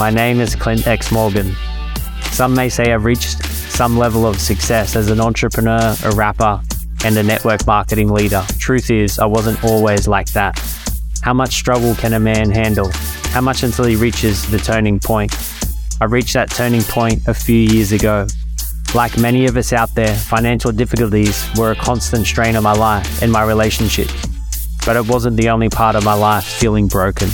My name is Clint X. Morgan. Some may say I've reached some level of success as an entrepreneur, a rapper, and a network marketing leader. Truth is, I wasn't always like that. How much struggle can a man handle? How much until he reaches the turning point? I reached that turning point a few years ago. Like many of us out there, financial difficulties were a constant strain on my life and my relationship. But it wasn't the only part of my life feeling broken.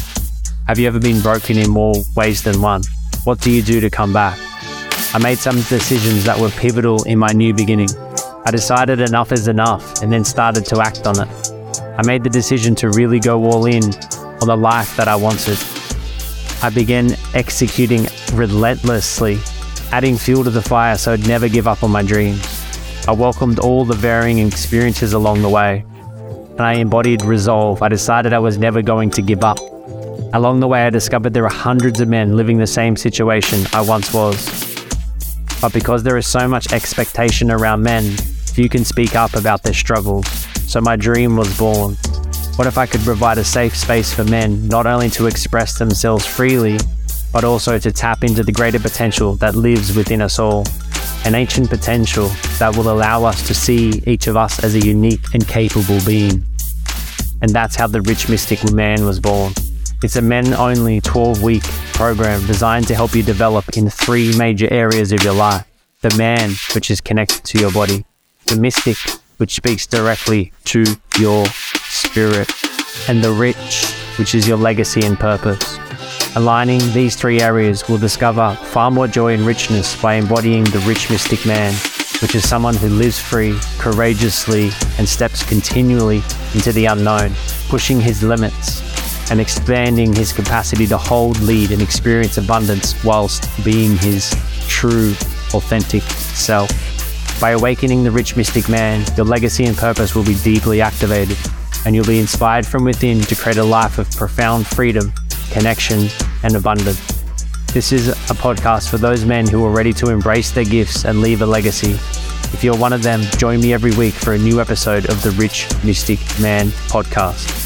Have you ever been broken in more ways than one? What do you do to come back? I made some decisions that were pivotal in my new beginning. I decided enough is enough and then started to act on it. I made the decision to really go all in on the life that I wanted. I began executing relentlessly, adding fuel to the fire so I'd never give up on my dreams. I welcomed all the varying experiences along the way, and I embodied resolve. I decided I was never going to give up. Along the way, I discovered there are hundreds of men living the same situation I once was. But because there is so much expectation around men, few can speak up about their struggles. So my dream was born. What if I could provide a safe space for men not only to express themselves freely, but also to tap into the greater potential that lives within us all? An ancient potential that will allow us to see each of us as a unique and capable being. And that's how the Rich Mystic Man was born. It's a men only 12 week program designed to help you develop in three major areas of your life. The man, which is connected to your body, the mystic, which speaks directly to your spirit, and the rich, which is your legacy and purpose. Aligning these three areas will discover far more joy and richness by embodying the rich mystic man, which is someone who lives free, courageously, and steps continually into the unknown, pushing his limits and expanding his capacity to hold, lead, and experience abundance whilst being his true, authentic self. By awakening the rich mystic man, your legacy and purpose will be deeply activated, and you'll be inspired from within to create a life of profound freedom, connection, and abundance. This is a podcast for those men who are ready to embrace their gifts and leave a legacy. If you're one of them, join me every week for a new episode of the Rich Mystic Man podcast.